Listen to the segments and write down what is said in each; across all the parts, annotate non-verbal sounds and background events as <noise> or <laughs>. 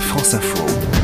France Info.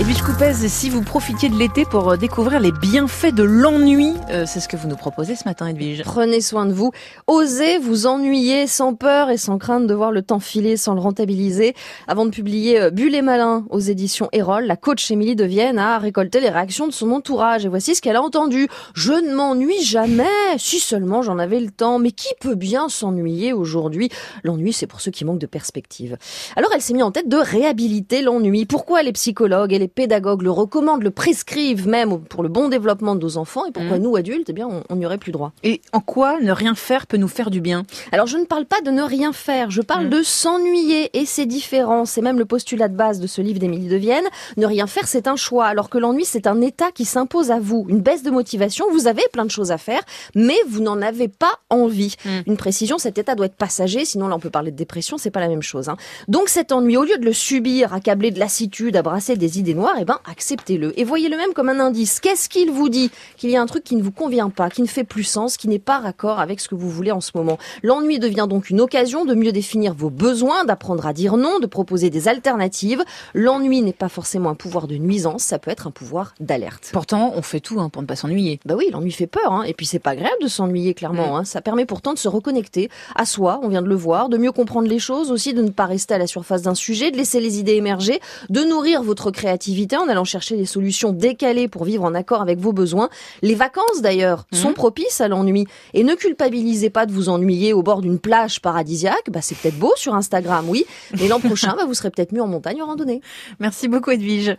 Edwige Coupez, si vous profitiez de l'été pour euh, découvrir les bienfaits de l'ennui, euh, c'est ce que vous nous proposez ce matin, Edwige. Prenez soin de vous. Osez vous ennuyer sans peur et sans crainte de voir le temps filer sans le rentabiliser. Avant de publier euh, Bulle et Malin aux éditions Erol, la coach Émilie de Vienne a récolté les réactions de son entourage. Et voici ce qu'elle a entendu. Je ne m'ennuie jamais. Si seulement j'en avais le temps. Mais qui peut bien s'ennuyer aujourd'hui? L'ennui, c'est pour ceux qui manquent de perspective. Alors elle s'est mise en tête de réhabiliter l'ennui. Pourquoi les psychologues et les pédagogues le recommandent, le prescrivent même pour le bon développement de nos enfants et pourquoi Mmh. nous adultes, eh bien, on n'y aurait plus droit. Et en quoi ne rien faire peut nous faire du bien? Alors je ne parle pas de ne rien faire, je parle Mm. de s'ennuyer et c'est différent. C'est même le postulat de base de ce livre d'Émilie de Vienne. Ne rien faire, c'est un choix, alors que l'ennui, c'est un état qui s'impose à vous. Une baisse de motivation, vous avez plein de choses à faire, mais vous n'en avez pas envie. Mm. Une précision, cet état doit être passager, sinon là on peut parler de dépression, c'est pas la même chose. hein. Donc cet ennui, au lieu de le subir, accablé de lassitude, à brasser des idées noires, eh ben acceptez-le et voyez-le même comme un indice. Qu'est-ce qu'il vous dit Qu'il y a un truc qui ne vous convient pas, qui ne fait plus sens, qui n'est pas raccord avec ce que vous voulez en ce moment. L'ennui devient donc une occasion de mieux définir vos besoins, d'apprendre à dire non, de proposer des alternatives. L'ennui n'est pas forcément un pouvoir de nuisance, ça peut être un pouvoir d'alerte. Pourtant, on fait tout hein, pour ne pas s'ennuyer. Bah oui, l'ennui fait peur, hein. et puis c'est pas agréable de s'ennuyer clairement. Hein. Ça permet pourtant de se reconnecter à soi, on vient de le voir, de mieux comprendre les choses, aussi de ne pas rester à la surface d'un sujet, de laisser les idées émerger, de nourrir votre créativité en allant chercher des solutions décalées pour vivre en accord avec vos besoins. Les vacances d'ailleurs sont propices à l'ennui, et ne culpabilisez pas de vous ennuyer au bord d'une plage paradisiaque. Bah c'est peut-être beau sur Instagram, oui, mais l'an <laughs> prochain, bah, vous serez peut-être mieux en montagne en randonnée. Merci beaucoup, Edwige.